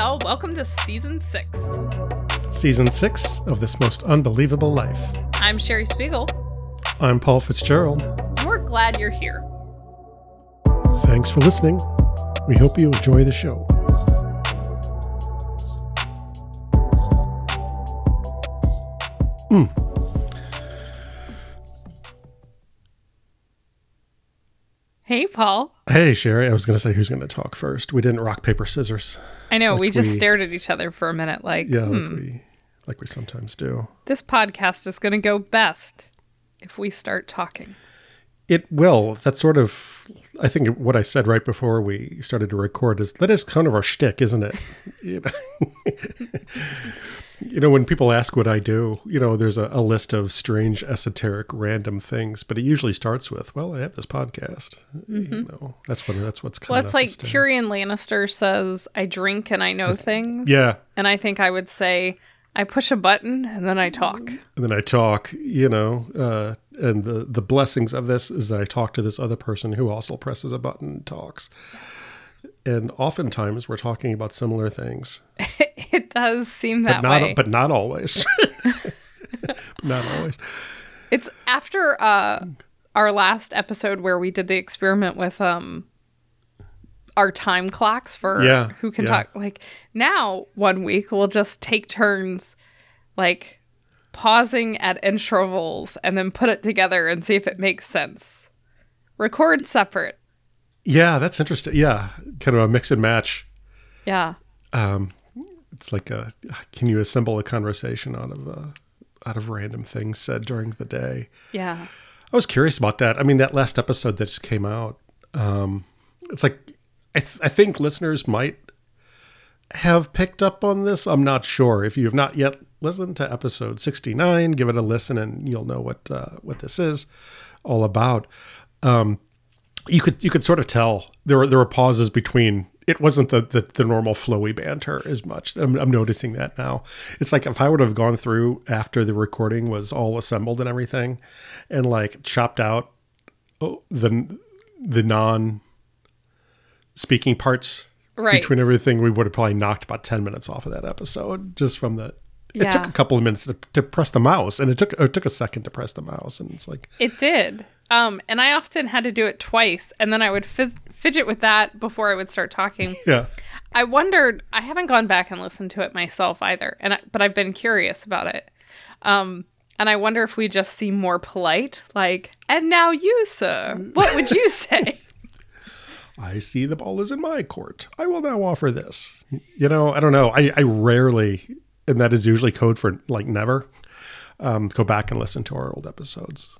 y'all. Welcome to season six. Season 6 of This Most Unbelievable Life. I'm Sherry Spiegel, I'm Paul Fitzgerald. and we're glad you're here. Thanks for listening. We hope you enjoy the show. Hmm. Hey, Paul. Hey, Sherry, I was going to say who's going to talk first. We didn't rock, paper, scissors. I know Like we just we- stared at each other for a minute, like, Yeah, hmm, like, we, like we sometimes do. this podcast is going to go best if we start talking. It will. That's sort of, I think what I said right before we started to record is that is kind of our shtick, isn't it? you, know? you know, when people ask what I do, you know, there's a, a list of strange, esoteric, random things, but it usually starts with, "Well, I have this podcast." You know, that's what that's what's. Well, it's like. Tyrion Lannister says, I drink and I know things. Yeah, And I think I would say, I push a button and then I talk. and then I talk. You know, uh, and the the blessings of this is that I talk to this other person who also presses a button and talks. And oftentimes we're talking about similar things. It does seem that but not way. but not always. But not always. It's after uh, our last episode where we did the experiment with um our time clocks for Yeah, who can yeah. talk. Like now, one week we'll just take turns, like pausing at intervals and then put it together and see if it makes sense. Record separate. Yeah, that's interesting. Yeah, kind of a mix and match. Yeah. Um, it's like a can you assemble a conversation out of uh, out of random things said during the day? Yeah. I was curious about that. I mean, that last episode that just came out, um, it's like I, th- I think listeners might have picked up on this. I'm not sure. If you have not yet listened to episode 69, give it a listen and you'll know what uh, what this is all about. Um, you could you could sort of tell there were there were pauses between. It wasn't the, the, the normal flowy banter as much. I'm, I'm noticing that now. It's like if I would have gone through after the recording was all assembled and everything, and like chopped out oh, the the non speaking parts Right. between everything, we would have probably knocked about ten minutes off of that episode just from the. It took a couple of minutes to, to press the mouse, and it took it took a second to press the mouse, and it's like It did. Um, and I often had to do it twice, and then I would fid- fidget with that before I would start talking. yeah, I wondered. I haven't gone back and listened to it myself either, and I, but I've been curious about it. Um, and I wonder if we just seem more polite, like, and now you, sir, what would you say? I see the ball is in my court. I will now offer this. You know, I don't know. I, I rarely, and that is usually code for like never, um, go back and listen to our old episodes.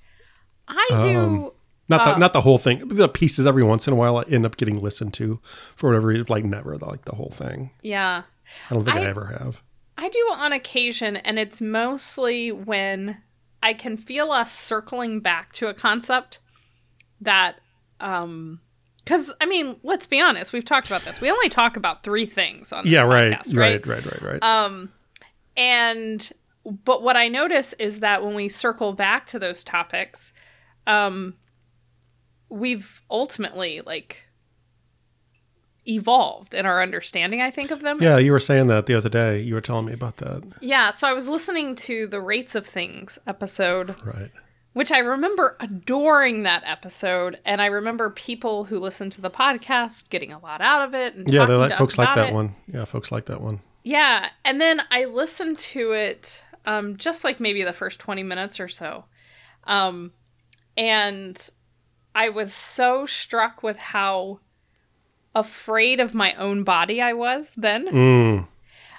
I do. Not Uh, the not the whole thing. The pieces every once in a while I end up getting listened to for whatever reason. Like never, like the whole thing. yeah, I don't think I, I- ever have. I do on occasion, and it's mostly when I can feel us circling back to a concept that, um, because I mean, let's be honest, we've talked about this. We only talk about three things on this Yeah, right, podcast, right, right, right, right. Um, and but what I notice is that when we circle back to those topics, um, we've ultimately like evolved in our understanding. I think of them. yeah, you were saying that the other day. You were telling me about that. Yeah, so I was listening to the Rates of Things episode, Right. Which I remember adoring that episode, and I remember people who listen to the podcast getting a lot out of it. And Yeah, they like folks like that it. one. Yeah, folks like that one. Yeah, and then I listened to it um, just like maybe the first 20 minutes or so. Um, and I was so struck with how afraid of my own body I was then. Mm.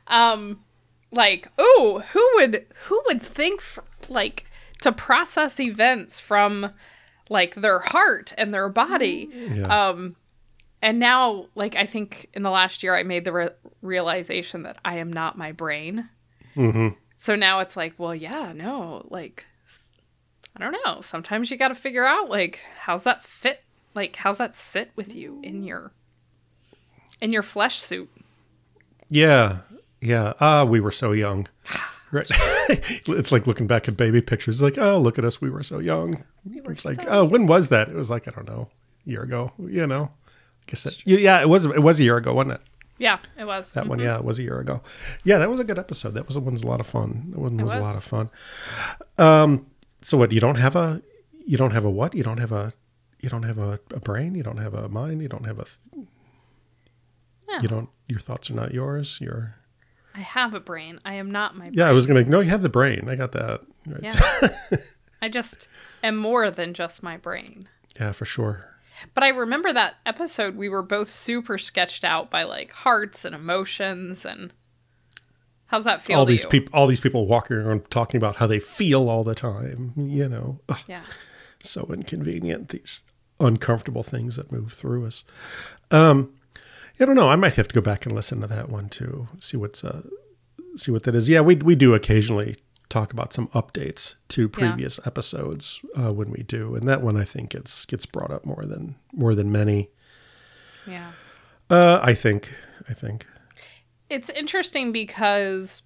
Um, like, oh, who would who would think f- like to process events from like their heart and their body? Yeah. Um, and now, like, I think in the last year, I made the re- realization that I am not my brain. hmm So now it's like, well, yeah, no, like, I don't know. Sometimes you got to figure out, like, how's that fit? Like, how's that sit with you in your in your flesh suit? Yeah, yeah. Ah, we were so young. Right. it's like looking back at baby pictures. Like, oh, look at us. We were so young. it's like, so oh, when was that? It was like I don't know, a year ago. You know, I guess that, yeah, it was. It was a year ago, wasn't it? Yeah, it was. That one, yeah, it was a year ago. Yeah, that was a good episode. That was one was a lot of fun. That one was, a lot of fun. Um, so what? You don't have a, you don't have a what? You don't have a, you don't have a, a brain. You don't have a mind. You don't have a. Yeah. You don't. Your thoughts are not yours. Your. I have a brain. I am not my brain. Yeah, I was gonna. No, you have the brain. I got that. Right. Yeah. I just am more than just my brain. yeah, for sure. But I remember that episode we were both super sketched out by like hearts and emotions and how's that feel all to these people, all these people walking around talking about how they feel all the time. You know, Ugh, Yeah. so inconvenient. These uncomfortable things that move through us. Um, I don't know. I might have to go back and listen to that one too. See what's uh, see what that is. Yeah, we we do occasionally talk about some updates to previous episodes uh, when we do, and that one I think gets gets brought up more than more than many. Yeah. Uh, I think. I think. It's interesting because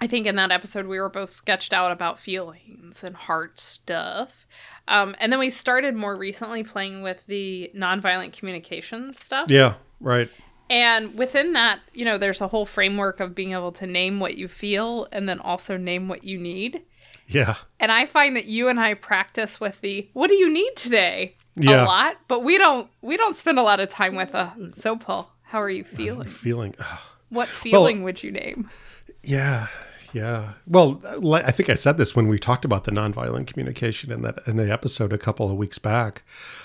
I think in that episode we were both sketched out about feelings and heart stuff. Um, and then we started more recently playing with the nonviolent communication stuff. Yeah. Right. And within that, you know, there's a whole framework of being able to name what you feel and then also name what you need. Yeah. And I find that you and I practice with the what do you need today Yeah. a lot, but we don't we don't spend a lot of time with a so Paul, how are you feeling? Feeling. ugh. What feeling would you name? Yeah, yeah. Well, I think I said this when we talked about the nonviolent communication in that in the episode a couple of weeks back.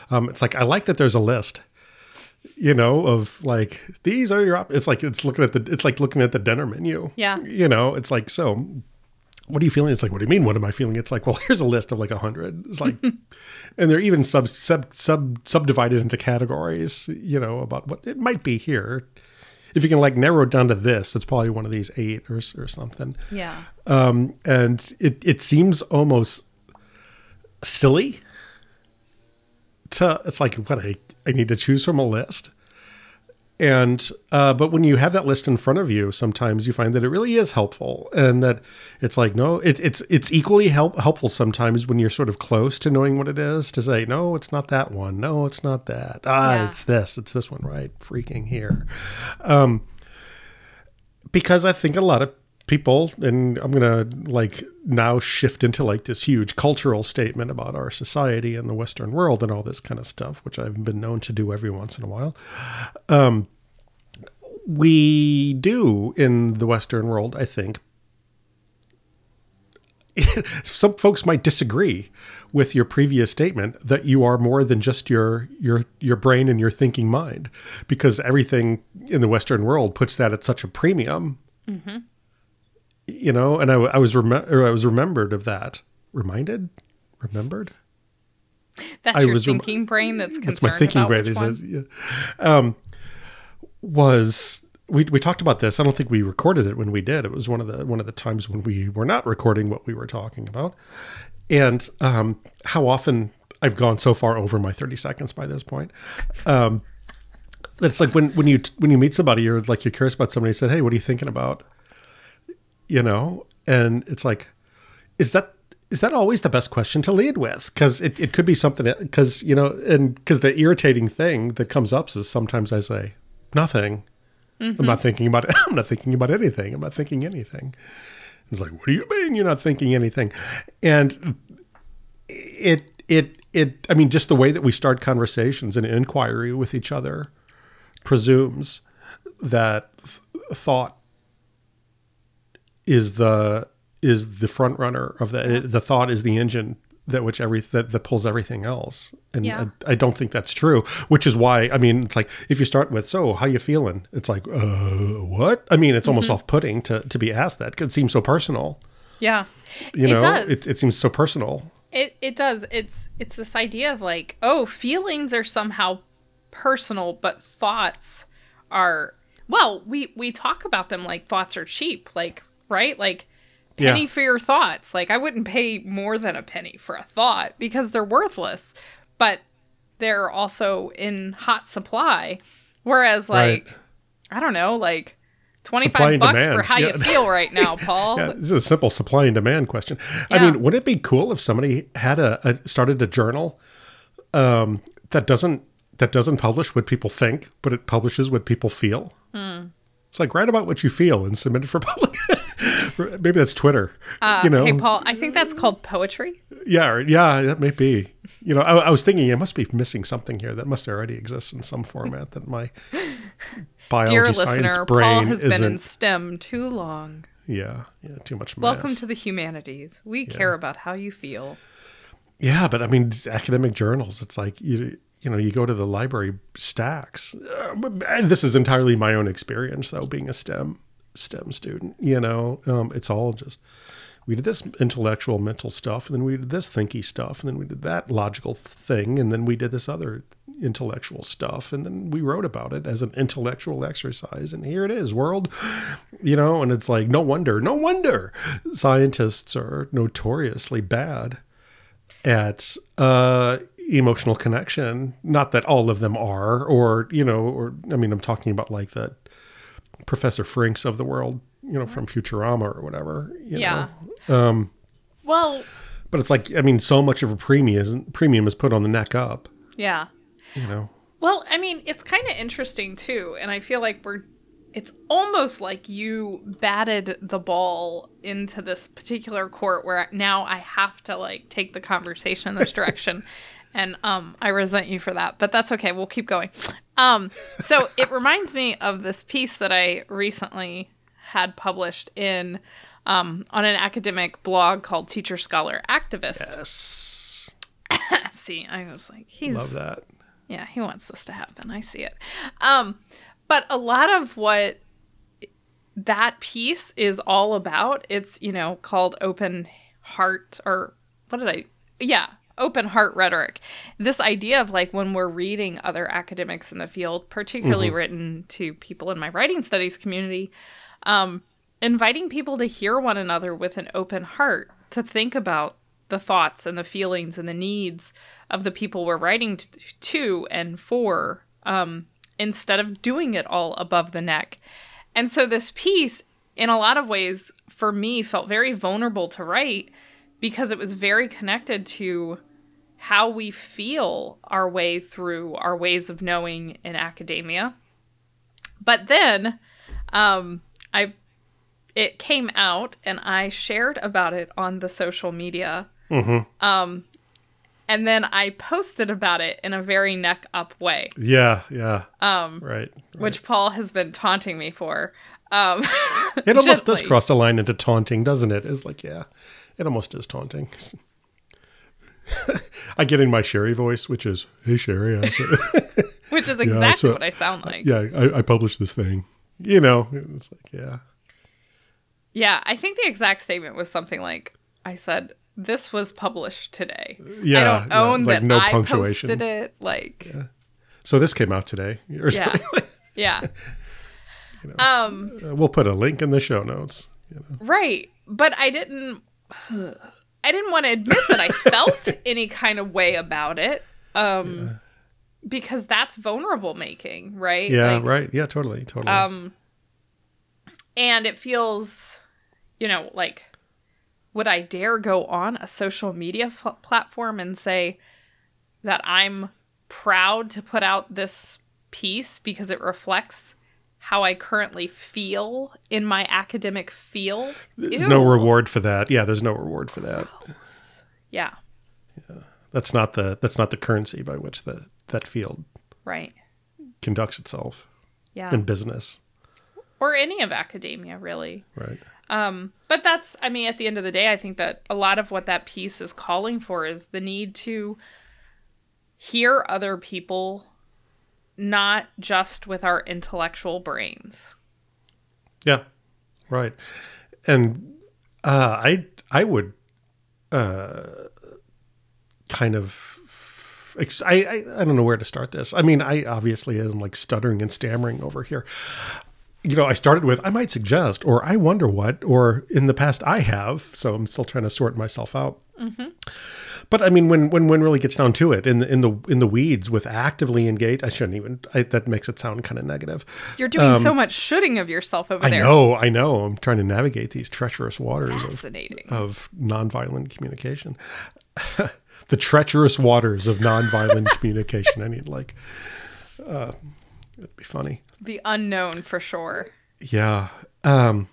Um, it's like I like that there's a list, you know, of like these are your. Op-. It's like it's looking at the. It's like looking at the dinner menu. Yeah. You know, it's like so. What are you feeling? It's like, what do you mean? What am I feeling? It's like, well, here's a list of like a hundred. It's like, and they're even sub sub sub subdivided into categories. You know about what it might be here. If you can like narrow it down to this, it's probably one of these eight or or something Yeah. um, and it, it seems almost silly to it's like what I, I need to choose from a list and uh, but when you have that list in front of you sometimes you find that it really is helpful and that it's like no it, it's it's equally help, helpful sometimes when you're sort of close to knowing what it is to say no it's not that one. No it's not that. Ah Yeah. it's this. It's this one right freaking here. Um, because I think a lot of people, and I'm gonna like now shift into like this huge cultural statement about our society and the Western world and all this kind of stuff, which I've been known to do every once in a while. Um, we do in the Western world, I think. Some folks might disagree with your previous statement that you are more than just your your your brain and your thinking mind, because everything in the Western world puts that at such a premium you know and i, I was rem- or i was remembered of that. Reminded? Remembered? That's I your was rem- thinking brain that's concerned that's my thinking brain is yeah. um was we, we talked about this. I don't think we recorded it when we did. It was one of the one of the times when we were not recording what we were talking about. And um how often i've gone so far over my 30 seconds by this point. Um it's like when when you when you meet somebody you're like you're curious about somebody you said hey what are you thinking about you know? And it's like is that is that always the best question to lead with? Because it, it could be something because you know and because the irritating thing that comes up is sometimes i say nothing. I'm not mm-hmm. thinking about it i'm not thinking about anything. I'm not thinking anything. It's like what do you mean you're not thinking anything? And it it it i mean just the way that we start conversations and inquiry with each other presumes that th- thought is the is the front runner of the the thought is the engine that which every that, that pulls everything else and Yeah. I, I don't think that's true which is why i mean it's like if you start with so how you feeling it's like uh what i mean it's almost Mm-hmm. off-putting to to be asked that 'cause it seems so personal Yeah. you know It does. It, it seems so personal It it does. It's it's this idea of like, oh, feelings are somehow personal, but thoughts are well, we we talk about them like thoughts are cheap, like right? Like penny Yeah. for your thoughts. Like I wouldn't pay more than a penny for a thought because they're worthless, but they're also in hot supply. Whereas like Right. I don't know, like 25 and bucks for demand, how you feel right now, Paul. Yeah, this is a simple supply and demand question. I mean, would it be cool if somebody had a, a started a journal um, that doesn't that doesn't publish what people think, but it publishes what people feel. It's like write about what you feel and submit it for public. Maybe that's Twitter. Uh, you know, hey, Paul, I think that's called poetry. yeah, yeah, that may be. You know, I, I was thinking I must be missing something here that must already exist in some format that my biology Dear science listener, brain Paul has isn't. been in STEM too long. yeah, yeah, too much. Welcome to the humanities. We care about how you feel. Yeah, but I mean, academic journals. It's like you, you know, you go to the library stacks. Uh, this is entirely my own experience, though, being a STEM STEM student. You know, um, it's all just we did this intellectual, mental stuff, and then we did this thinky stuff, and then we did that logical thing, and then we did this other intellectual stuff, and then we wrote about it as an intellectual exercise, and here it is, world. You know, and it's like no wonder, no wonder scientists are notoriously bad at uh, emotional connection. Not that all of them are, or you know, or I mean, I'm talking about like that Professor Frinks of the world, you know, from Futurama or whatever. You Yeah. Know? Um, Well, but it's like I mean, so much of a premium is premium is put on the neck up. yeah. You know. Well, I mean, it's kind of interesting too, and I feel like we're it's almost like you batted the ball into this particular court where now I have to like take the conversation in this direction. And um I resent you for that, but that's okay. We'll keep going. Um so it reminds me of this piece that I recently had published in um on an academic blog called Teacher Scholar Activist. Yes. See, I was like, he's Love that. yeah, he wants this to happen. I see it. Um, but a lot of what that piece is all about, it's, you know, called open heart or what did I yeah, open heart rhetoric. This idea of like when we're reading other academics in the field, particularly written to people in my writing studies community, um, inviting people to hear one another with an open heart, to think about the thoughts and the feelings and the needs of the people we're writing t- to and for, um, instead of doing it all above the neck. And so this piece, in a lot of ways, for me, felt very vulnerable to write because it was very connected to how we feel our way through our ways of knowing in academia. But then, um, I it came out and I shared about it on the social media. Um, and then I posted about it in a very neck up way, Yeah, yeah. Um, right. which Paul has been taunting me for. Um, It almost does cross the line into taunting, doesn't it? It's like, yeah, it almost is taunting. I get in my Sherry voice, which is, "Hey Sherry, which is exactly so- what I sound like. yeah, I, I published this thing." You know, it's like, yeah, Yeah, I think the exact statement was something like I said, "This was published today." Yeah. I don't yeah, own like that no I punctuation. posted it. Like, So this came out today, or yeah, something. yeah. Um, Uh, we'll put a link in the show notes. You know. right, but I didn't. I didn't want to admit that I felt any kind of way about it. Um, because that's vulnerable making, right? Yeah, Like, right. Yeah, totally, totally. Um, and it feels, you know, like, would I dare go on a social media f- platform and say that I'm proud to put out this piece because it reflects how I currently feel in my academic field? there's no reward for that. Yeah, there's no reward for that. Yeah, That's not the that's not the currency by which the that field right. conducts itself Yeah. in business, or any of academia, really. right? Um, but that's, I mean, at the end of the day, I think that a lot of what that piece is calling for is the need to hear other people, not just with our intellectual brains. Yeah, right. And uh, I I would uh, kind of ex- I, I I don't know where to start this. I mean, I obviously am like stuttering and stammering over here. You know, I started with I might suggest, or I wonder what, or in the past I have. So I'm still trying to sort myself out. But I mean, when when when really gets down to it, in the in the in the weeds with actively engaged, I shouldn't even. I, that makes it sound kind of negative. You're doing so much shooting of yourself over Um, I there. know, I know. I'm trying to navigate these treacherous waters of, of nonviolent communication. the treacherous waters of nonviolent communication. I mean, like, uh, it'd be funny. The unknown for sure. Yeah. Um,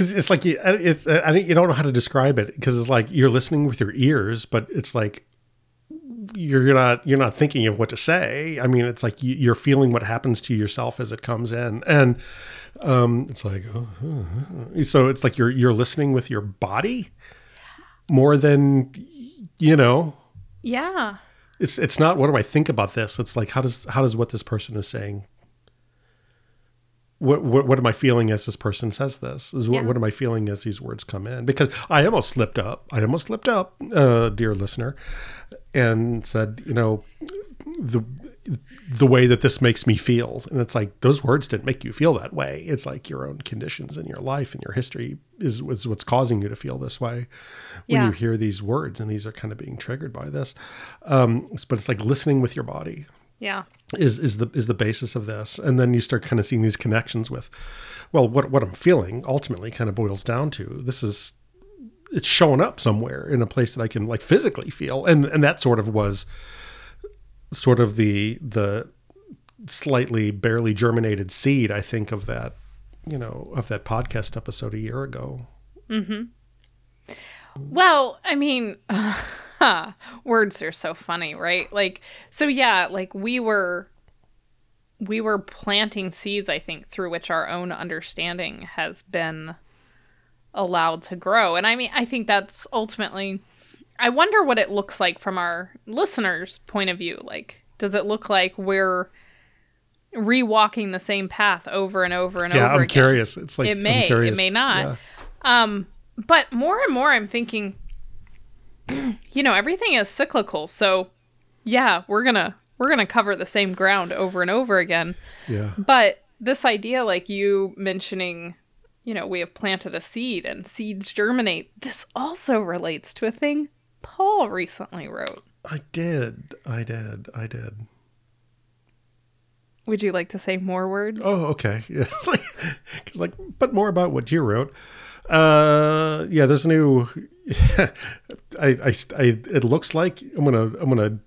because it's like uh, it's uh, I you don't know how to describe it because it's like you're listening with your ears, but it's like you're not you're not thinking of what to say. I mean, it's like you're feeling what happens to yourself as it comes in, and um, it's like oh, oh, oh. so it's like you're you're listening with your body more than you know. Yeah. It's it's not what do I think about this? It's like how does how does what this person is saying what, what, what am I feeling as this person says this? Is what, yeah. what am I feeling as these words come in? Because I almost slipped up. I almost slipped up, uh, dear listener, and said, you know, the the way that this makes me feel, and it's like those words didn't make you feel that way. It's like your own conditions in your life and your history is, is what's causing you to feel this way when yeah. you hear these words, and these are kind of being triggered by this. Um, but it's like listening with your body. Yeah. is is the is the basis of this. And then you start kind of seeing these connections with well what what i'm feeling ultimately kind of boils down to this is it's showing up somewhere in a place that i can like physically feel. And and that sort of was sort of the the slightly barely germinated seed i think of that you know of that podcast episode a year ago. Mm-hmm. Well i mean words are so funny, right? Like, so yeah, like we were we were planting seeds, I think, through which our own understanding has been allowed to grow. And I mean, I think that's ultimately I wonder what it looks like from our listeners' point of view. Like, does it look like we're rewalking the same path over and over and yeah, over? Yeah, I'm again? curious. It's like it may, it may not. Yeah. Um, but more and more, I'm thinking you know, everything is cyclical. So, yeah, we're going to we're going to cover the same ground over and over again. Yeah. But this idea like you mentioning, you know, we have planted a seed and seeds germinate. This also relates to a thing Paul recently wrote. I did. I did. I did. Would you like to say more words? Oh, okay. Yeah. like, like, but more about what you wrote. Uh, yeah, there's a new. I, I, I, it looks like I'm gonna, I'm gonna,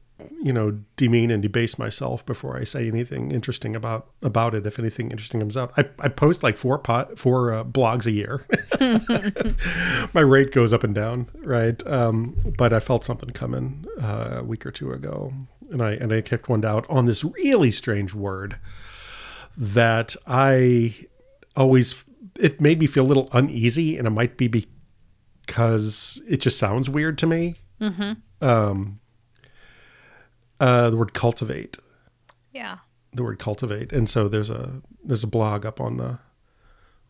you know, demean and debase myself before I say anything interesting about about it. If anything interesting comes out, I, I post like four pot, four uh, blogs a year. My rate goes up and down, right? Um, but I felt something coming uh, a week or two ago, and I and I kicked one out on this really strange word that I always it made me feel a little uneasy, and it might be because it just sounds weird to me. Mm-hmm. Um, uh, the word cultivate. Yeah. The word cultivate, and so there's a there's a blog up on the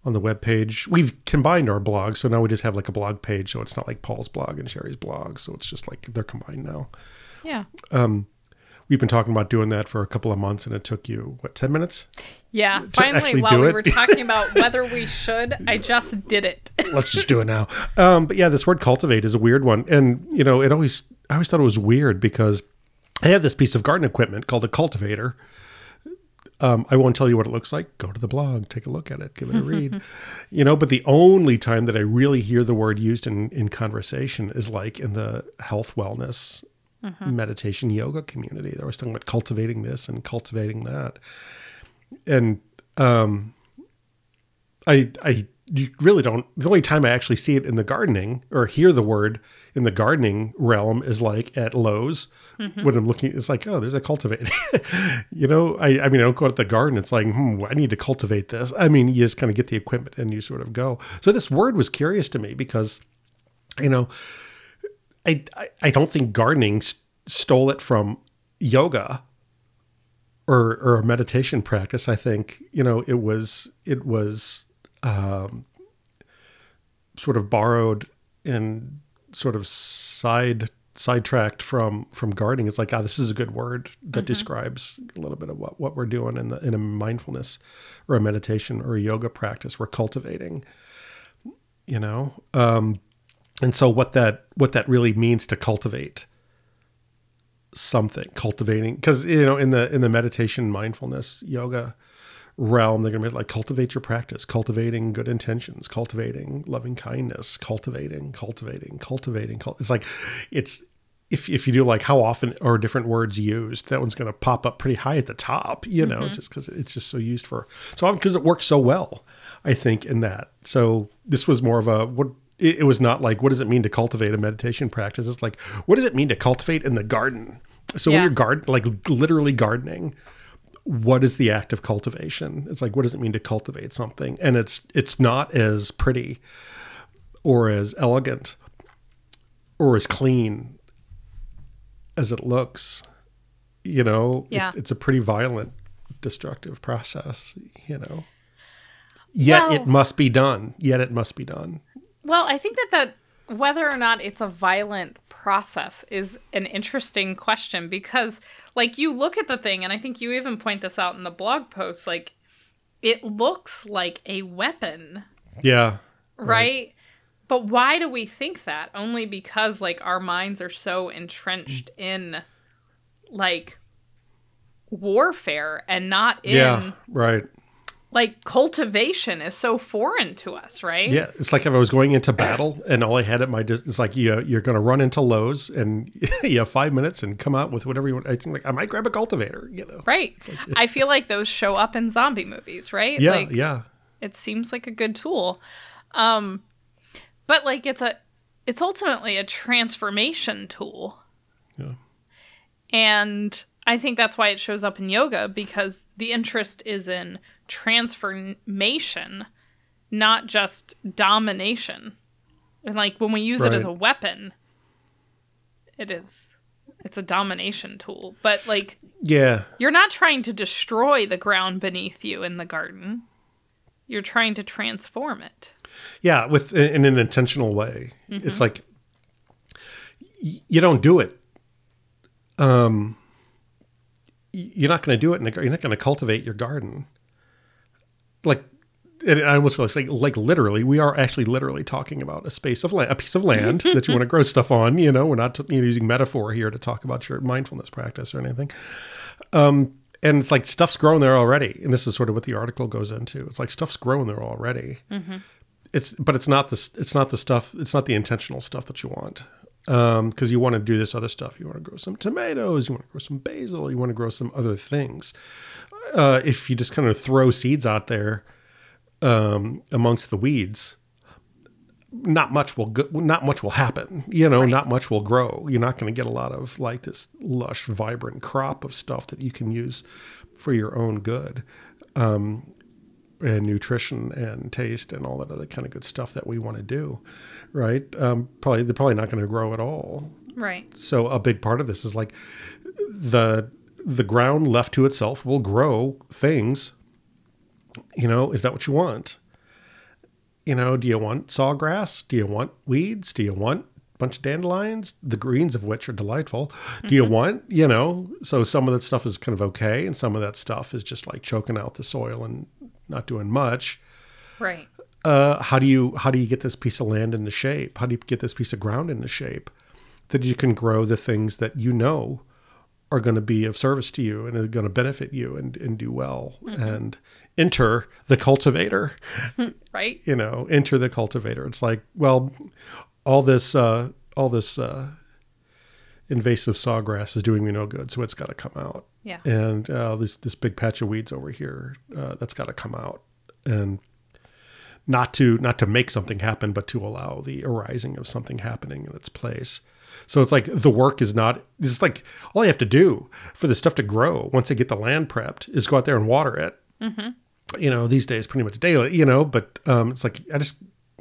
on the web page. We've combined our blogs, so now we just have like a blog page. So it's not like Paul's blog and Sherry's blog. So it's just like they're combined now. Yeah. Um, we've been talking about doing that for a couple of months, and it took you what ten minutes? Yeah. Finally, while we it? were talking about whether we should, I just did it. Let's just do it now. Um, but yeah, this word cultivate is a weird one, and you know, it always I always thought it was weird because I have this piece of garden equipment called a cultivator. Um, I won't tell you what it looks like. Go to the blog, take a look at it, give it a read. you know, but the only time that I really hear the word used in, in conversation is like in the health wellness mm-hmm. meditation yoga community. They were talking about cultivating this and cultivating that. And um, I, I you really don't. The only time I actually see it in the gardening or hear the word in the gardening realm is like at Lowe's mm-hmm. when I'm looking. It's like, oh, there's a cultivate. you know, I, I mean, I don't go out to the garden. It's like, hmm, I need to cultivate this. I mean, you just kind of get the equipment and you sort of go. So this word was curious to me because, you know, I, I, I don't think gardening st- stole it from yoga or or a meditation practice. I think you know it was it was um, sort of borrowed and sort of side sidetracked from from gardening. It's like, ah, oh, this is a good word that mm-hmm. describes a little bit of what, what we're doing in the in a mindfulness or a meditation or a yoga practice. We're cultivating, you know. Um, and so what that what that really means to cultivate something cultivating because you know in the in the meditation mindfulness yoga realm they're going to be like cultivate your practice cultivating good intentions cultivating loving kindness cultivating cultivating cultivating it's like it's if if you do like how often are different words used, that one's going to pop up pretty high at the top, you know, mm-hmm. just because it's just so used for so because it works so well, I think in that. So this was more of a what it, it was not like what does it mean to cultivate a meditation practice? It's like what does it mean to cultivate in the garden? So when you're garden like literally gardening, what is the act of cultivation? It's like what does it mean to cultivate something? And it's it's not as pretty or as elegant or as clean as it looks. You know, It- Yeah. it's a pretty violent, destructive process. You know, yet it must be done. Yet it must be done. Well, I think that that whether or not it's a violent process is an interesting question because like you look at the thing and I think you even point this out in the blog post like it looks like a weapon, Yeah, right? But why do we think that? Only because like our minds are so entrenched mm. in like warfare and not in yeah, right. Like cultivation is so foreign to us, right? Yeah, it's like if I was going into battle and all I had at my dis- it's like you you're going to run into Lowe's and you have five minutes and come out with whatever you want. I think like I might grab a cultivator. You know. Right. I feel like those show up in zombie movies, right? Yeah, like yeah, it seems like a good tool. Um but like it's a it's ultimately a transformation tool. yeah. And I think that's why it shows up in yoga because the interest is in transformation, not just domination. And like when we use it as a weapon, it is it's a domination tool. But like Yeah, you're not trying to destroy the ground beneath you in the garden. You're trying to transform it. Yeah, with in an intentional way. It's like you don't do it. Um, you're not going to do it. In a, you're not going to cultivate your garden. Like, and I almost feel like like literally, we are actually literally talking about a space of land, a piece of land that you want to grow stuff on. You know, we're not you know, using metaphor here to talk about your mindfulness practice or anything. Um, and it's like stuff's growing there already, and this is sort of what the article goes into. It's like stuff's growing there already it's but it's not this it's not the stuff it's not the intentional stuff that you want because you want to do this other stuff you want to grow some tomatoes you want to grow some basil you want to grow some other things uh, if you just kind of throw seeds out there um, amongst the weeds not much will go, not much will happen you know not much will grow you're not going to get a lot of like this lush vibrant crop of stuff that you can use for your own good and nutrition and taste and all that other kind of good stuff that we want to do, right? Um, probably they're probably not going to grow at all. Right. So a big part of this is like the the ground left to itself will grow things. You know, is that what you want? You know, do you want sawgrass? Do you want weeds? Do you want a bunch of dandelions? The greens of which are delightful. Do you want, you know, so some of that stuff is kind of okay, and some of that stuff is just like choking out the soil and not doing much Right. uh, how do you how do you get this piece of land into shape? How do you get this piece of ground into shape that you can grow the things that you know are going to be of service to you and are going to benefit you and, and do well. And enter the cultivator. Right. you know enter the cultivator. It's like well all this uh all this uh invasive sawgrass is doing me no good so it's got to come out. Yeah. and uh, this this big patch of weeds over here uh, that's got to come out. And not to not to make something happen but to allow the arising of something happening in its place so it's like the work is not it's like all you have to do for the stuff to grow once they get the land prepped is go out there and water it you know these days pretty much daily you know but um, it's like i just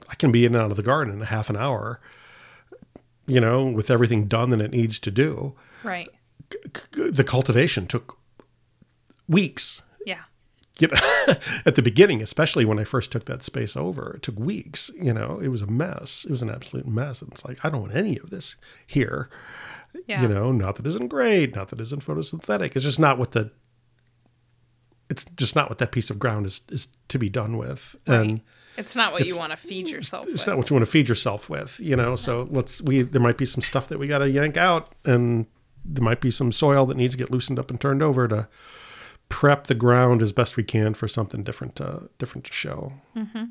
i can be in and out of the garden in a half an hour you know with everything done that it needs to do Right. the cultivation took weeks. You know, at the beginning, especially when I first took that space over, it took weeks. You know, it was a mess. It was an absolute mess. And it's like, I don't want any of this here. Yeah. You know, not that it isn't great, not that it isn't photosynthetic. It's just not what the, it's just not what that piece of ground is, is to be done with. And It's not what you want to feed yourself it's with. not what you want to feed yourself with, you know. So let's we there might be some stuff that we got to yank out, and there might be some soil that needs to get loosened up and turned over to prep the ground as best we can for something different to different to show. Mm-hmm.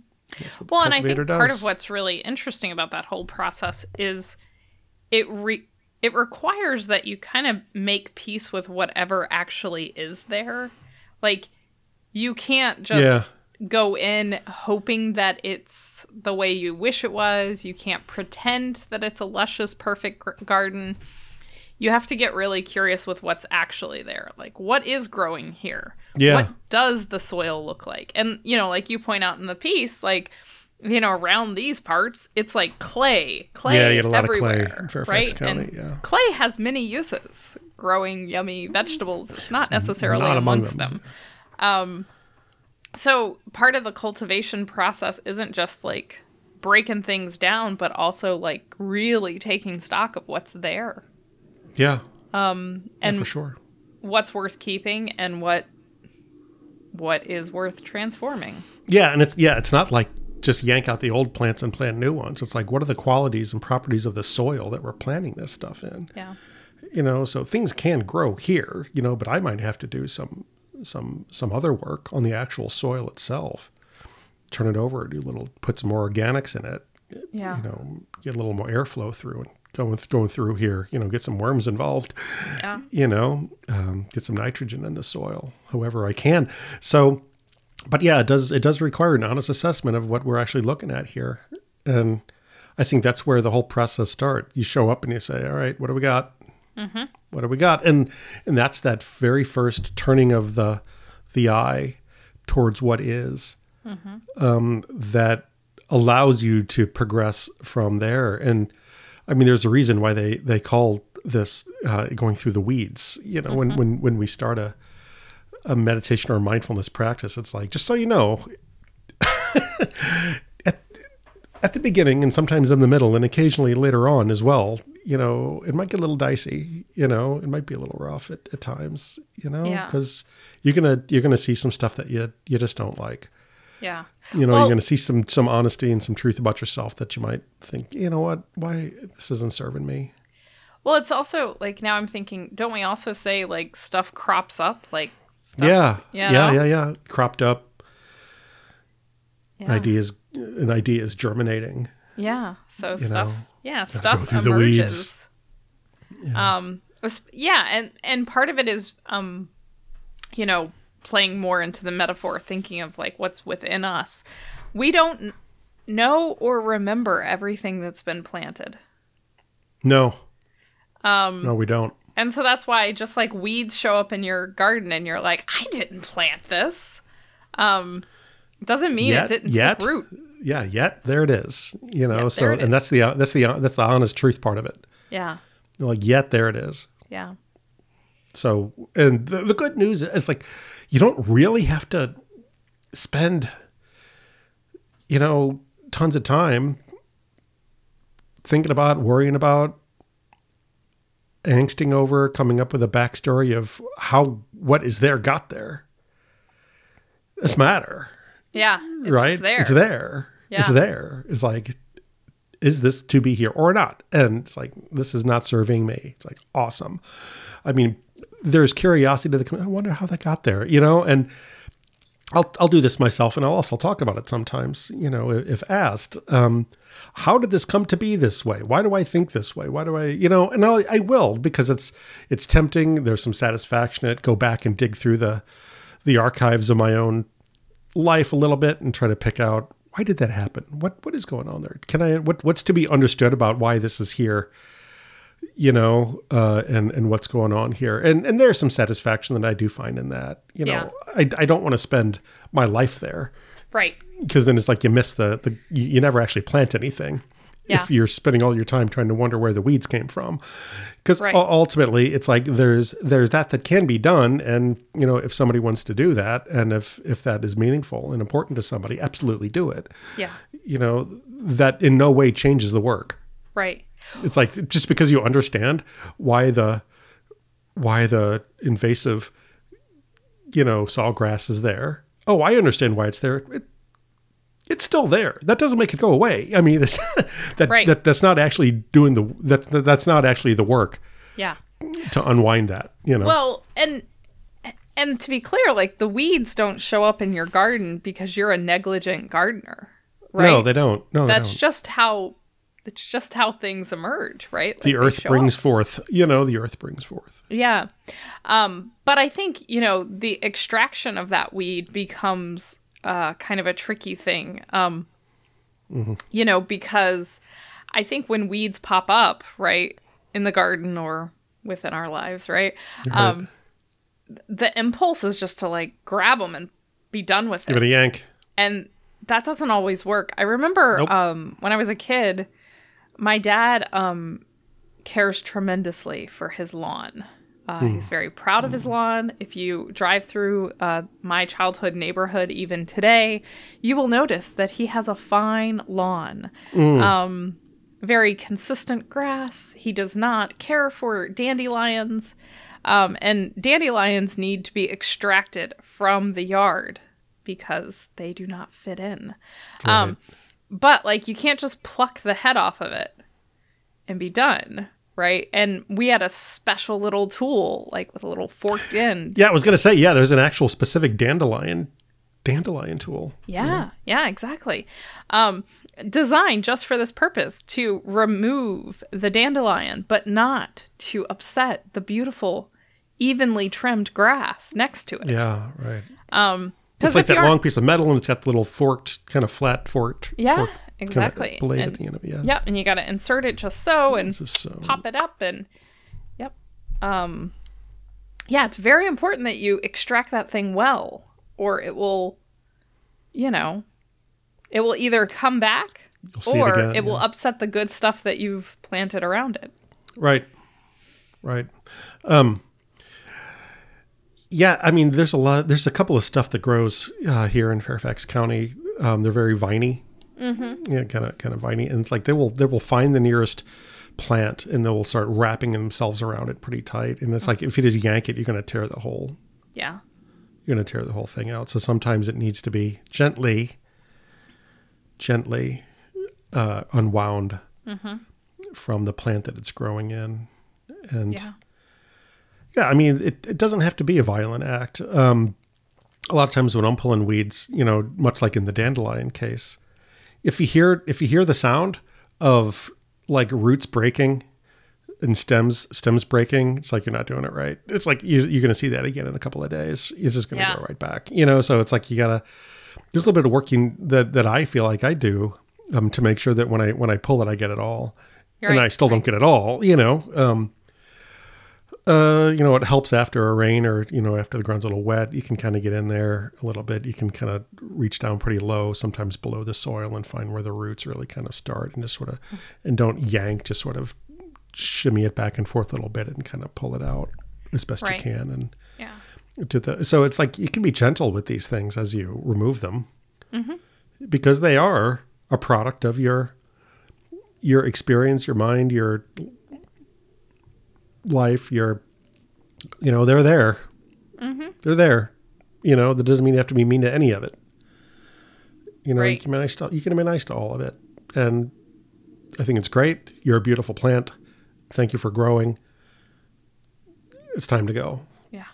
well, and I think cultivator part of what's really interesting about that whole process is it re- it requires that you kind of make peace with whatever actually is there. Like you can't just Yeah. go in hoping that it's the way you wish it was. You can't pretend that it's a luscious perfect gr- garden. You have to get really curious with what's actually there. Like what is growing here? Yeah. What does the soil look like? And you know, like you point out in the piece, like you know, around these parts, it's like clay, clay Yeah, you get a lot of clay in Fairfax right? County, and yeah. clay has many uses. Growing yummy vegetables, it's not necessarily not among amongst them. them. Um, so part of the cultivation process isn't just like breaking things down, but also like really taking stock of what's there, Yeah. Um, and yeah, for sure. what's worth keeping, and what what is worth transforming. Yeah, and it's yeah, it's not like just yank out the old plants and plant new ones. It's like what are the qualities and properties of the soil that we're planting this stuff in? Yeah. You know, so things can grow here, you know, but I might have to do some some some other work on the actual soil itself. Turn it over, do a little put some more organics in it, Yeah. you know, get a little more airflow through and going going through here, you know, get some worms involved. Yeah. you know, um, get some nitrogen in the soil, however I can. So, but yeah, it does it does require an honest assessment of what we're actually looking at here, and I think that's where the whole process starts. You show up and you say, "All right, what do we got? What do we got?" And and that's that very first turning of the the eye towards what is um, that allows you to progress from there. And I mean, there's a reason why they they call this uh, going through the weeds. You know, when when when we start a a meditation or mindfulness practice, it's like just so you know, at at the beginning and sometimes in the middle and occasionally later on as well. You know, it might get a little dicey. You know, it might be a little rough at, at times. You know, Yeah. because you're gonna you're gonna see some stuff that you you just don't like Yeah. you know Well- you're going to see some some honesty and some truth about yourself that you might think you know what why this isn't serving me Well, it's also like now I'm thinking, don't we also say like stuff crops up? Like, stuff, yeah you yeah know? yeah yeah cropped up yeah. ideas an idea is germinating Yeah. So You stuff. know, yeah, stuff emerges. weeds. Um. Yeah, and and part of it is um, you know, playing more into the metaphor, thinking of like what's within us. We don't know or remember everything that's been planted. no um no we don't And so that's why just like weeds show up in your garden and you're like, I didn't plant this. Um doesn't mean Yet- it didn't yet. take root. yeah yet there it is you know Yet so there it is. and that's the that's the that's the honest truth part of it Yeah. like yet there it is Yeah. So, and the, the good news is like, you don't really have to spend, you know, tons of time thinking about, worrying about, angsting over, coming up with a backstory of how what is there got there. It's matter, Yeah. It's right? there. It's there. It's there. It's like, is this to be here or not? And it's like, this is not serving me. It's like, awesome. I mean, there's curiosity to the, I wonder how that got there, you know? And I'll, I'll do this myself and I'll also talk about it sometimes, you know, if asked. Um, how did this come to be this way? Why do I think this way? Why do I, you know, and I'll, I will because it's, it's tempting. There's some satisfaction it. Go back and dig through the, the archives of my own life a little bit and try to pick out why did that happen? What what is going on there? Can I what what's to be understood about why this is here? You know, uh, and and what's going on here? And and there's some satisfaction that I do find in that. You know, I I don't want to spend my life there Right. because then it's like you miss the the you, you never actually plant anything. Yeah. If you're spending all your time trying to wonder where the weeds came from, because Right. ultimately it's like there's there's that that can be done, and you know if somebody wants to do that, and if if that is meaningful and important to somebody, absolutely do it. Yeah. You know that in no way changes the work. Right. It's like just because you understand why the why the invasive you know sawgrass is there. Oh, I understand why it's there. It, it's still there. That doesn't make it go away. I mean, it's, that, Right. that that's not actually doing the that, that that's not actually the work Yeah. to unwind that. You know. Well, and and to be clear, like the weeds don't show up in your garden because you're a negligent gardener. Right. No, they don't. No, That's they don't. just how it's just how things emerge, right? the Like, they earth brings up. forth, you know, the earth brings forth. Yeah. Um, but I think, you know, the extraction of that weed becomes uh, kind of a tricky thing. Um, You know, because I think when weeds pop up, right, in the garden or within our lives, right, um, the impulse is just to like grab them and be done with Give it Give it a yank. and that doesn't always work. I remember Nope. um, when I was a kid, my dad um, cares tremendously for his lawn. Uh, He's very proud of his lawn. If you drive through uh, my childhood neighborhood, even today, you will notice that he has a fine lawn. Um, very consistent grass. He does not care for dandelions. Um, and dandelions need to be extracted from the yard because they do not fit in. Um, but like you can't just pluck the head off of it and be done, right? And we had a special little tool, like with a little forked end. Yeah, I was gonna say, yeah, there's an actual specific dandelion dandelion tool. Yeah, yeah, exactly. Um, designed just for this purpose to remove the dandelion, but not to upset the beautiful, evenly trimmed grass next to it. Yeah, right. Um, It's like that long piece of metal and it's got the little forked, kind of flat forked. Yeah, forked kind of exactly. blade And- at the end of it. Yeah. Yep, and you got to insert it just so and is so. pop it up and yep. Um yeah, it's very important that you extract that thing well or it will you know, it will either come back see it or again, it will upset the good stuff that you've planted around it. Right. Right. Um yeah, I mean there's a lot there's a couple of stuff that grows uh, here in Fairfax County. Um, they're very viney. Mm-hmm. Yeah, kind of kind of viney. And it's like they will they will find the nearest plant and they will start wrapping themselves around it pretty tight. And it's like if you just yank it, you're gonna tear the whole Yeah. you're going to tear the whole thing out. So sometimes it needs to be gently, gently uh, unwound from the plant that it's growing in. And yeah, Yeah. I mean, it, it doesn't have to be a violent act. Um, a lot of times when I'm pulling weeds, you know, much like in the dandelion case, if you hear if you hear the sound of like roots breaking and stems stems breaking, it's like you're not doing it right. It's like you, you're going to see that again in a couple of days. It's just going to Yeah. go right back, you know. So it's like you gotta. There's a little bit of working that that I feel like I do um, to make sure that when I when I pull it, I get it all, and Right, I still don't get it all, you know. Um, uh, you know, it helps after a rain or, you know, after the ground's a little wet, you can kind of get in there a little bit. You can kind of reach down pretty low, sometimes below the soil and find where the roots really kind of start and just sort of, and don't yank, just sort of shimmy it back and forth a little bit and kind of pull it out as best Right. you can. And Yeah. do the, so it's like you can be gentle with these things as you remove them because they are a product of your, your experience, your mind, your life, your, you know, they're there. Mm-hmm. They're there. You know, that doesn't mean you have to be mean to any of it. You know, you, can be nice to, you can be nice to all of it. And I think it's great. You're a beautiful plant. Thank you for growing. It's time to go. Yeah.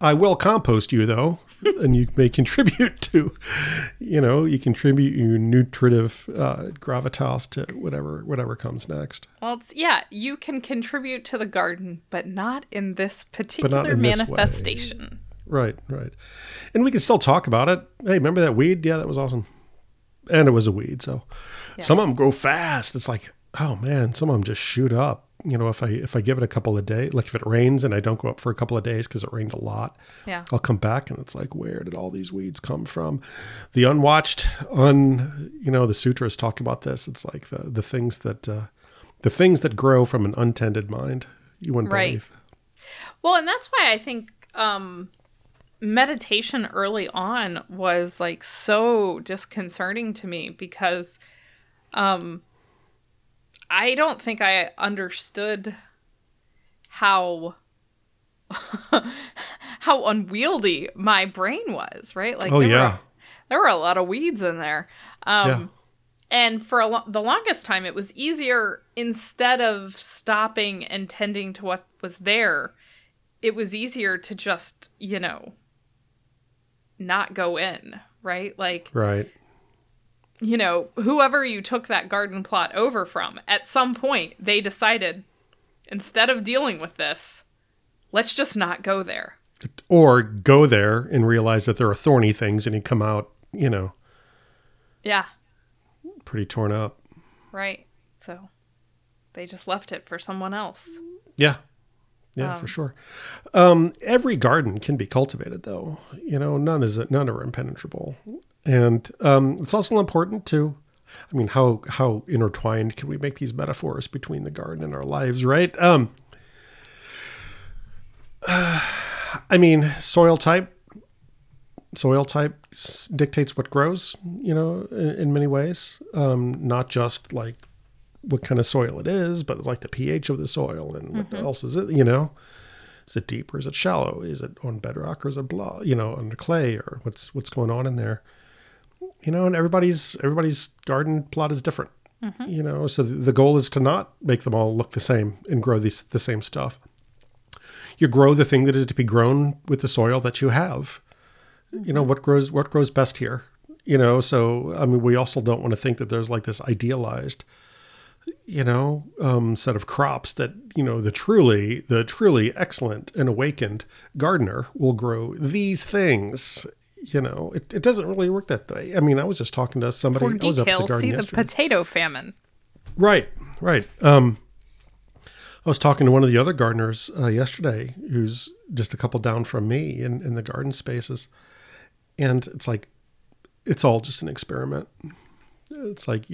I will compost you though, and you may contribute to, you know, you contribute your nutritive uh, gravitas to whatever whatever comes next. Well, it's yeah, you can contribute to the garden, but not in this particular in this manifestation. Right, right. And we can still talk about it. Hey, remember that weed? Yeah, that was awesome. And it was a weed. So some of them grow fast. It's like, oh man, some of them just shoot up. You know, if I if I give it a couple of days, like if it rains and I don't go up for a couple of days because it rained a lot, Yeah. I'll come back and it's like, where did all these weeds come from? The unwatched, un, you know, the sutras talk about this. It's like the the things that uh, the things that grow from an untended mind. You wouldn't Right. believe. Well, and that's why I think um meditation early on was like so disconcerting to me because um I don't think I understood how how unwieldy my brain was, right? Like Oh there yeah, were, there were a lot of weeds in there. Um yeah. and for a lo- the longest time, it was easier instead of stopping and tending to what was there, it was easier to just, you know, not go in, right? Like, Right. You know, whoever you took that garden plot over from, at some point they decided instead of dealing with this, let's just not go there. Or go there and realize that there are thorny things and you come out, you know, Yeah, pretty torn up. right. So they just left it for someone else. Yeah. Yeah, for sure. Um, every garden can be cultivated, though. You know, none is none are impenetrable, and um, it's also important to. I mean, how how intertwined can we make these metaphors between the garden and our lives, right? Um, I mean, soil type. Soil type dictates what grows. You know, in, in many ways, um, not just like what kind of soil it is, but like the pH of the soil and what else is it, you know? Is it deep or is it shallow? Is it on bedrock or is it blah, you know, under clay or what's what's going on in there? You know, and everybody's everybody's garden plot is different. You know, so the goal is to not make them all look the same and grow these the same stuff. You grow the thing that is to be grown with the soil that you have. You know, what grows what grows best here. You know, so I mean we also don't want to think that there's like this idealized you know um, set of crops that you know the truly the truly excellent and awakened gardener will grow these things you know it, it doesn't really work that way. I mean i was just talking to somebody. For i was up at the details, garden see the yesterday. potato famine. right right. Um i was talking to one of the other gardeners uh, yesterday who's just a couple down from me in, in the garden spaces. And it's like it's all just an experiment. It's like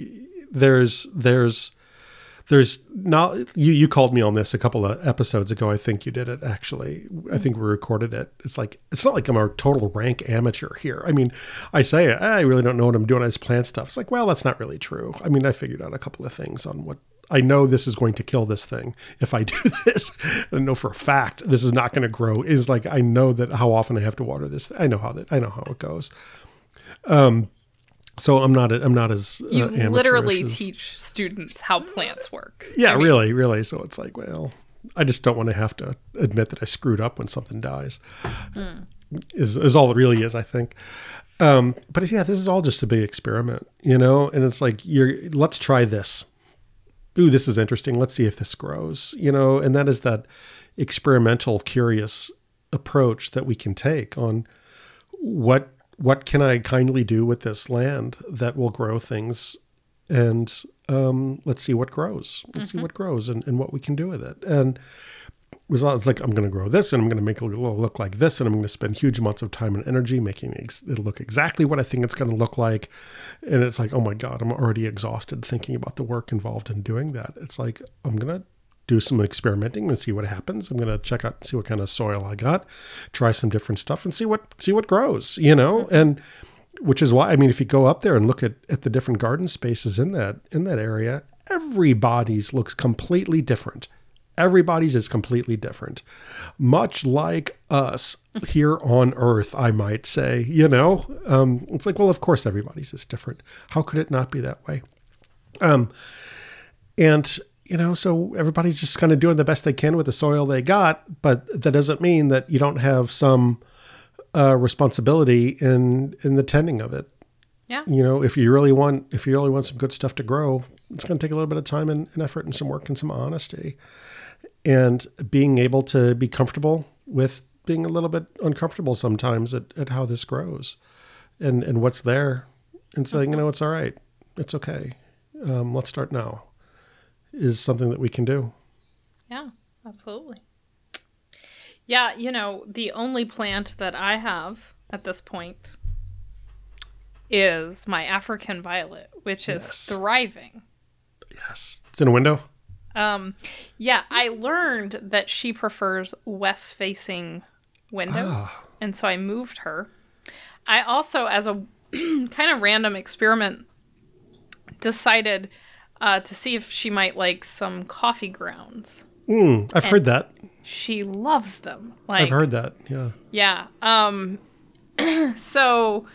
there's there's there's not you you called me on this a couple of episodes ago i think you did it actually i think we recorded it it's like it's not like i'm a total rank amateur here i mean i say i really don't know what i'm doing i just plant stuff it's like well that's not really true i mean i figured out a couple of things on what I know this is going to kill this thing if I do this. I know for a fact this is not going to grow. Is like I know that how often I have to water this. I know how that I know how it goes. Um, so I'm not I'm not as uh, You amateurish literally as- teach students how plants work. yeah, really, really. So it's like, well, I just don't want to have to admit that I screwed up when something dies. Is is all it really is, I think. Um, but yeah, this is all just a big experiment, you know. And it's like, you're let's try this. Ooh, this is interesting. Let's see if this grows, you know. And that is that experimental, curious approach that we can take on what what can I kindly do with this land that will grow things and um, let's see what grows. Let's see what grows and, and what we can do with it. And it was it's like I'm going to grow this and I'm going to make it look like this and I'm going to spend huge amounts of time and energy making it look exactly what I think it's going to look like. And it's like, oh my god, I'm already exhausted thinking about the work involved in doing that. It's like I'm going to do some experimenting and see what happens. I'm going to check out see what kind of soil I got, try some different stuff and see what see what grows, you know? And which is why I mean if you go up there and look at, at the different garden spaces in that in that area, everybody's looks completely different. Everybody's is completely different. Much like us here on earth, I might say, you know. Um, it's like, well, of course everybody's is different. How could it not be that way? Um and you know, so everybody's just kind of doing the best they can with the soil they got, but that doesn't mean that you don't have some uh, responsibility in in the tending of it. Yeah. You know, if you really want if you really want some good stuff to grow, it's going to take a little bit of time and, and effort and some work and some honesty, and being able to be comfortable with being a little bit uncomfortable sometimes at, at how this grows, and and what's there, and saying you know it's all right, it's okay, um, let's start now, is something that we can do. Yeah, absolutely. Yeah, you know, the only plant that I have at this point is my African violet, which is thriving. Yes, it's in a window. Um, yeah, I learned that she prefers west facing windows, and so I moved her. I also, as a kind of random experiment, decided uh, to see if she might like some coffee grounds. Mm, I've heard that. She loves them. Like, I've heard that. Yeah. Yeah. Um so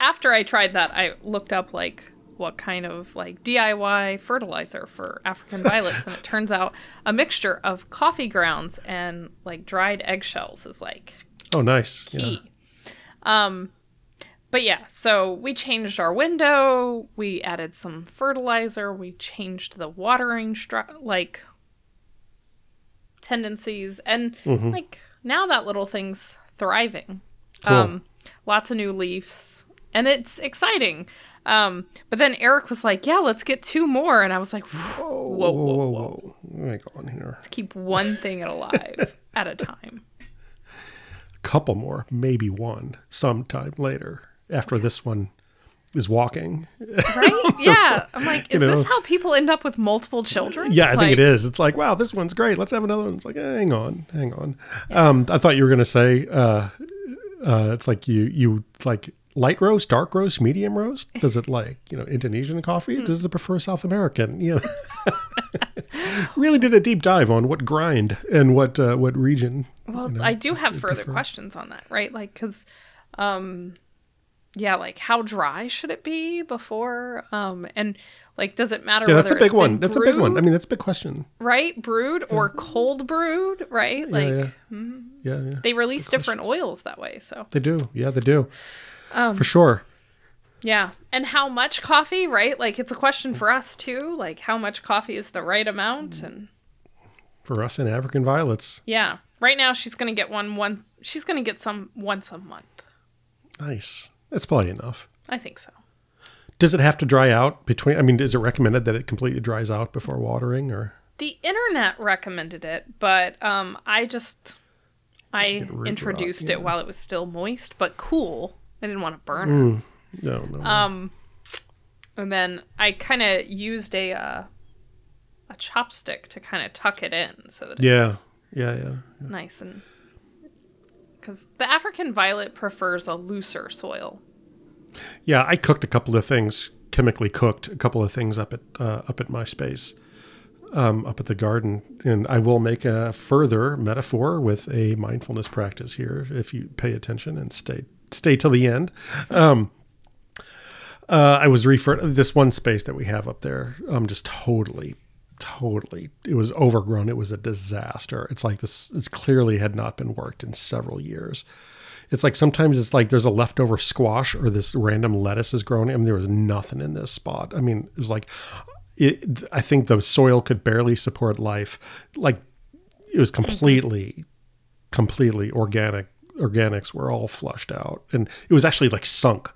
after I tried that, I looked up like what kind of like DIY fertilizer for African violets and it turns out a mixture of coffee grounds and like dried eggshells is like Oh, nice. Yeah. key. Um but yeah, so we changed our window, we added some fertilizer, we changed the watering stru- like tendencies and Mm-hmm. like now that little thing's thriving. Cool. Um lots of new leaves and it's exciting. Um but then Eric was like, "Yeah, let's get two more." And I was like, Whoa, Whoa, whoa, whoa, whoa. Let me go on here. Let's keep one thing alive at a time. A couple more, maybe one, sometime later after this one is walking. Right? Yeah. I'm like, is You know. this how people end up with multiple children? Yeah, I think it Like, is. It's like, wow, this one's great. Let's have another one. It's like, eh, hang on, hang on. Um, I thought you were gonna say, uh, uh, it's like you you like light roast, dark roast, medium roast. Does it like you know Indonesian coffee? Does it prefer South American? You know, really did a deep dive on what grind and what uh, what region. Well, you know, I do have further prefer- questions on that, right? Like, because, um, yeah, like how dry should it be before? Um, and like, does it matter? Yeah, that's a big one. That's a big one. I mean, that's a big question. right? Brewed or cold brewed, right? Like, yeah, yeah. yeah, yeah. they release different oils that way. So, They do. Yeah, they do. Um, For sure. yeah. And how much coffee, right? Like, it's a question for us too. Like, how much coffee is the right amount? And For us in African violets. yeah, right now she's gonna get one once. She's gonna get some once a month. Nice. That's probably enough. I think so. Does it have to dry out between? I mean, is it recommended that it completely dries out before watering, or The internet recommended it, but um, I just I introduced it while it was still moist but cool. I didn't want to burn it. no, no? it. Um, and then I kind of used a uh, a chopstick to kind of tuck it in so that it's yeah, yeah, yeah. nice and because the African violet prefers a looser soil. Yeah, I cooked a couple of things, chemically cooked a couple of things up at uh, up at my space, um, up at the garden, and I will make a further metaphor with a mindfulness practice here if you pay attention and stay stay till the end. Um, uh, I was refer this one space that we have up there. Um, just totally, totally. It was overgrown. It was a disaster. It's like this. Clearly had not been worked in several years. It's like sometimes it's like there's a leftover squash or this random lettuce is growing. I mean, there was nothing in this spot. I mean, it was like, it, I think the soil could barely support life. Like, it was mm-hmm. completely, completely organic. Organics were all flushed out, and it was actually like sunk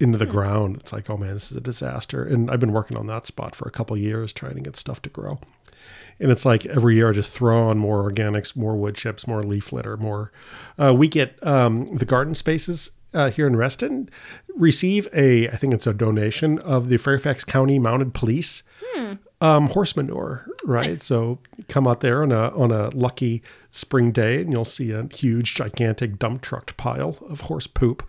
into the hmm. ground. It's like, oh man, this is a disaster. And I've been working on that spot for a couple years, trying to get stuff to grow. And it's like every year I just throw on more organics, more wood chips, more leaf litter, more. Uh, we get um, the garden spaces uh, here in Reston receive a, I think it's a donation of the Fairfax County Mounted Police um, horse manure, right? So come out there on a on a lucky spring day, and you'll see a huge, gigantic dump trucked pile of horse poop,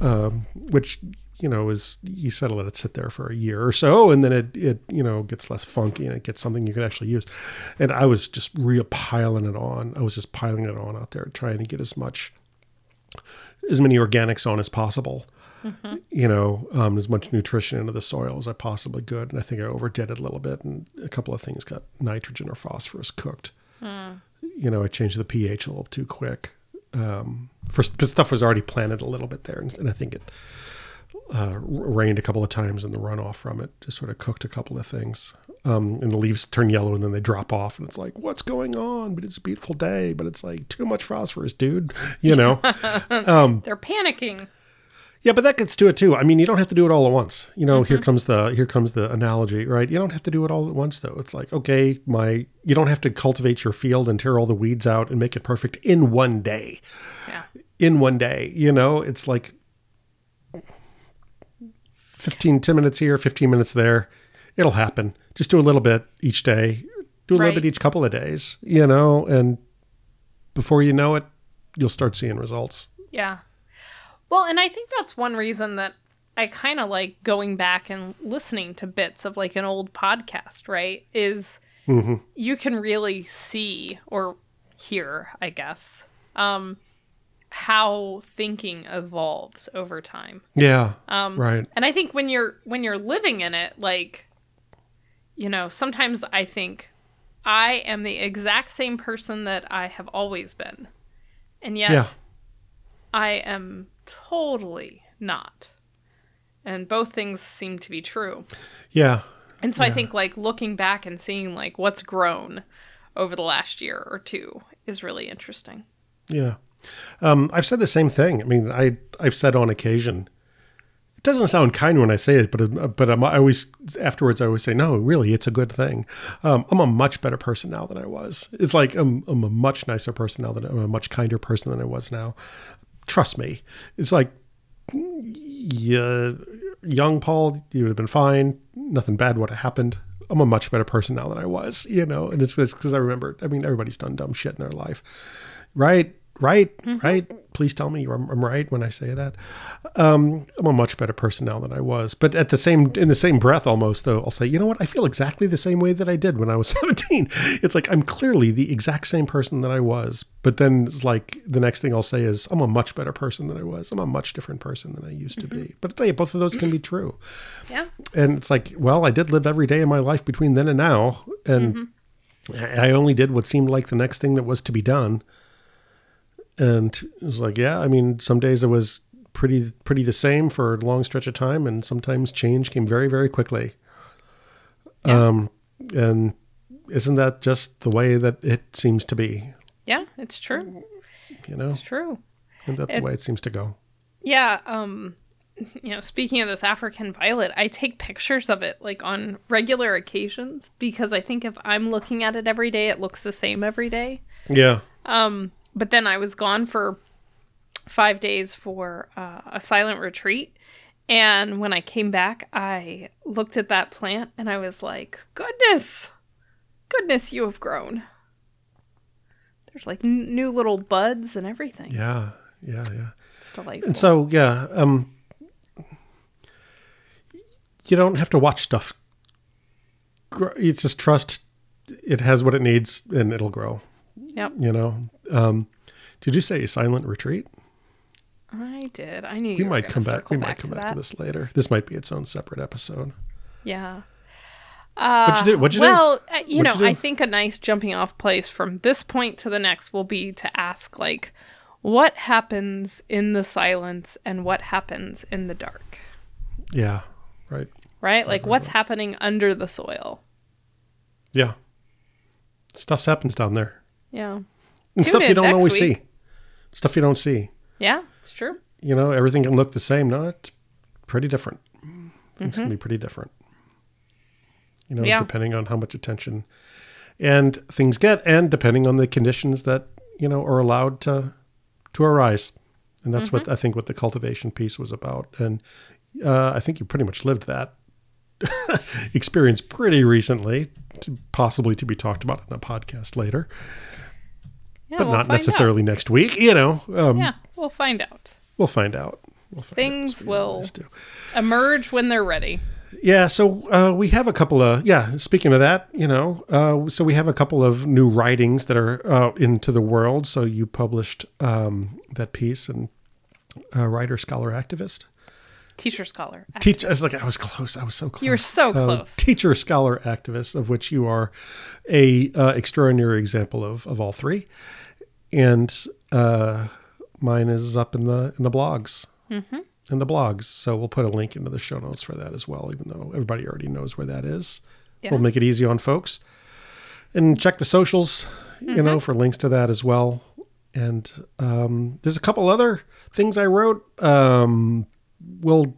um, which you know is you said to let it sit there for a year or so, and then it it you know gets less funky and it gets something you can actually use. And I was just real piling it on. I was just piling it on out there, trying to get as much as many organics on as possible you know, um, as much nutrition into the soil as I possibly could. And I think I overdid it a little bit, and a couple of things got nitrogen or phosphorus cooked. You know, I changed the pH a little too quick. Um, first, because stuff was already planted a little bit there, and, and I think it uh, rained a couple of times, and the runoff from it just sort of cooked a couple of things. Um, and the leaves turn yellow, and then they drop off, and it's like, what's going on? But it's a beautiful day, but it's like too much phosphorus, dude. You know. They're panicking. Yeah, but that gets to it too. I mean, you don't have to do it all at once. You know, here comes the here comes the analogy, right? You don't have to do it all at once though. It's like, okay, my you don't have to cultivate your field and tear all the weeds out and make it perfect in one day. Yeah. In one day, you know, it's like 15 10 minutes here, 15 minutes there. It'll happen. Just do a little bit each day. Do a little bit each couple of days, you know, and before you know it, you'll start seeing results. Yeah. Well, and I think that's one reason that I kind of like going back and listening to bits of like an old podcast, right? Is you can really see or hear, I guess, um, how thinking evolves over time. Yeah. Um, right. And I think when you're when you're living in it, like, you know, sometimes I think I am the exact same person that I have always been, and yet Yeah. I am totally not. And both things seem to be true. Yeah. And so I think like looking back and seeing like what's grown over the last year or two is really interesting. Yeah. Um, I've said the same thing. I mean, I I've said on occasion. It doesn't sound kind when I say it, but but I'm, I always afterwards I always say no. Really, it's a good thing. Um, I'm a much better person now than I was. It's like I'm, I'm a much nicer person now than I'm a much kinder person than I was now. Trust me. It's like yeah, young Paul, you would have been fine. Nothing bad would have happened. I'm a much better person now than I was, you know. And it's because I remember. I mean, everybody's done dumb shit in their life, right? Right? Mm-hmm. Right? Please tell me I'm, I'm right when I say that. Um, I'm a much better person now than I was. But at the same, in the same breath, almost though, I'll say, you know what? I feel exactly the same way that I did when I was 17. It's like I'm clearly the exact same person that I was. But then, it's like the next thing I'll say is, I'm a much better person than I was. I'm a much different person than I used to mm-hmm. be. But I tell you, both of those can be true Yeah. and it's like, well, I did live every day of my life between then and now, and mm-hmm. I I only did what seemed like the next thing that was to be done. And it was like, yeah, I mean, some days it was pretty pretty the same for a long stretch of time, and sometimes change came very very quickly. Yeah. Um, and isn't that just the way that it seems to be? Yeah, it's true. You know, It's true. isn't that the It- way it seems to go? Yeah, um you know, speaking of this African violet, I take pictures of it like on regular occasions because I think if I'm looking at it every day, it looks the same every day. Yeah, Um, but then I was gone for five days for uh, a silent retreat. And when I came back, I looked at that plant and I was like, goodness, goodness, you have grown. There's like n- new little buds and everything. yeah, yeah, yeah. It's delightful. And so, yeah, um, you don't have to watch stuff. You just trust it has what it needs and it'll grow. yep, You know. Um, did you say silent retreat? I did. I knew We you might come back. We circle might come back to this later. This might be its own separate episode. Yeah. Uh, What'd you do? What'd you do? well, uh, you know, you? I think a nice jumping off place from this point to the next will be to ask, like, what happens in the silence and what happens in the dark, Yeah. Right. right? Like, what's happening under the soil? Yeah. Stuff happens down there, Yeah. And Tune stuff you don't always week. see. Stuff you don't see. Yeah, it's true. you know, everything can look the same. No, it's pretty different. Things Mm-hmm. can be pretty different. You know, Yeah. depending on how much attention and things get, and depending on the conditions that you know are allowed to to arise. And that's Mm-hmm. what I think what the cultivation piece was about. And uh, I think you pretty much lived that experience pretty recently, to, possibly to be talked about in a podcast later, Yeah, but we'll not necessarily next week. You know, um, Yeah, we'll find out. we'll find out. We'll find Things we will-. Emerge when they're ready. Yeah, so uh, we have a couple of yeah. Speaking of that, you know, uh, so we have a couple of new writings that are uh, into the world. So you published um, that piece and uh, writer, scholar, activist, Teacher, scholar. teach. I was like, I was close. I was so close. You were so Uh, close. teacher, scholar, activist, of which you are a uh, extraordinary example of of all three, and uh, mine is up in the in the blogs. Mm-hmm. In the blogs, so we'll put a link into the show notes for that as well. Even though everybody already knows where that is, Yeah. we'll make it easy on folks. And check the socials, you know, for links to that as well. And um, there's a couple other things I wrote. Um, will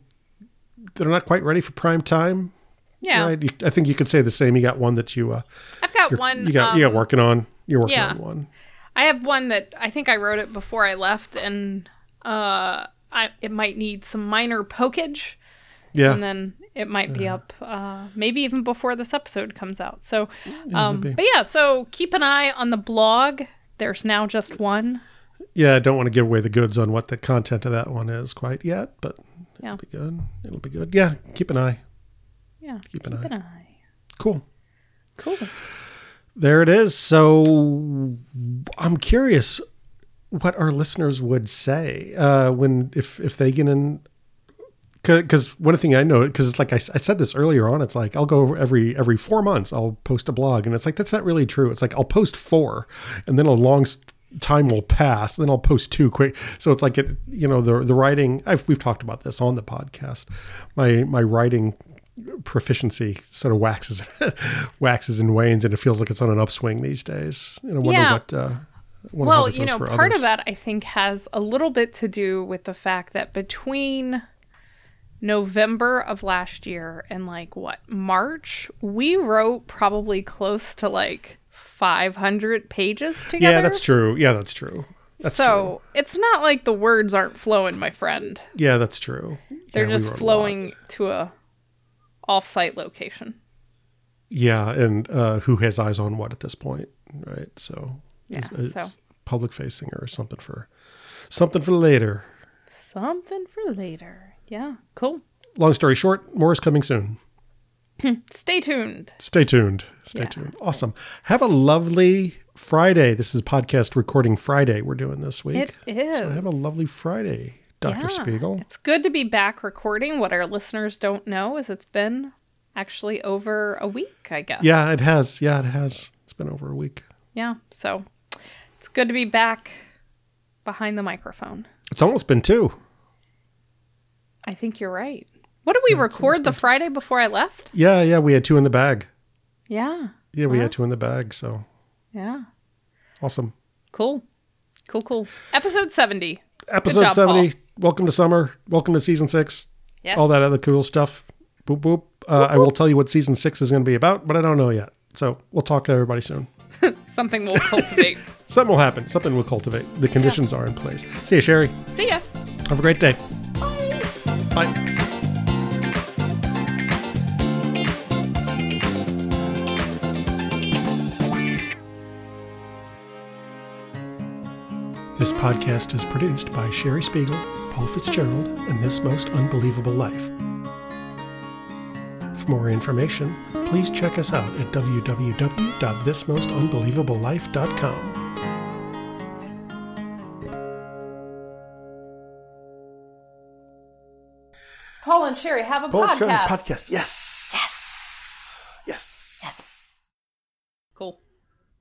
they're not quite ready for prime time. Yeah. Right? You, I think you could say the same. You got one that you uh, I've got one. you got you got um, working on. You're working yeah. on one. I have one that I think I wrote it before I left, and uh, I it might need some minor pokage, Yeah. and then it might be up uh, maybe even before this episode comes out. So, um, maybe. but yeah, so keep an eye on the blog. There's now just one. yeah. I don't want to give away the goods on what the content of that one is quite yet, but Yeah. it'll be good. It'll be good. Yeah. Keep an eye. Yeah, Keep an keep eye. an eye. Cool. Cool. There it is. So I'm curious what our listeners would say uh, when if if they get in. Because one thing I know, because it's like I, I said this earlier on, it's like I'll go every every four months I'll post a blog, and it's like that's not really true. It's like I'll post four, and then a long time will pass. Then I'll post two quick. So it's like it, you know, the the writing. I've, we've talked about this on the podcast. My my writing proficiency sort of waxes waxes and wanes, and it feels like it's on an upswing these days. And I wonder Yeah. what. Uh, wonder Well, you know, part others. of that I think has a little bit to do with the fact that between November of last year and like what, March, we wrote probably close to like 500 pages together. Yeah, that's true. Yeah, that's true. That's so it's not like the words aren't flowing, my friend. Yeah, that's true. They're Yeah, just wrote a flowing to a off-site location. Yeah, and uh, who has eyes on what at this point, right? So Yeah, it's, so- it's public facing or something for something for later. Something for later. Yeah, cool. Long story short, more is coming soon. Stay tuned. Stay tuned. Stay Yeah. tuned. Awesome. Have a lovely Friday. This is podcast recording Friday. We're doing this week. It is. So have a lovely Friday, Dr. Yeah. Spiegel. It's good to be back recording. What our listeners don't know is it's been actually over a week, I guess. Yeah, it has. Yeah, it has. It's been over a week. Yeah. So it's good to be back behind the microphone. It's almost been two. I think you're right. What did we record the Friday before I left? Yeah, yeah. We had two in the bag. Yeah. Yeah, we had two in the bag. So Yeah. awesome. Cool. Cool, cool. Episode 70. Episode job, 70. Paul. Welcome to summer. Welcome to season six. Yes. All that other cool stuff. Boop, boop. Uh, I will tell you what season six is going to be about, but I don't know yet. So we'll talk to everybody soon. Something we'll cultivate. Something will happen. Something will cultivate. The conditions are in place. See you, Sherry. See ya. Have a great day. Bye. This podcast is produced by Sherry Spiegel, Paul Fitzgerald, and This Most Unbelievable Life. For more information, please check us out at www.thismostunbelievable.life.com. Paul and Sherry have a podcast. podcast. Yes. Yes.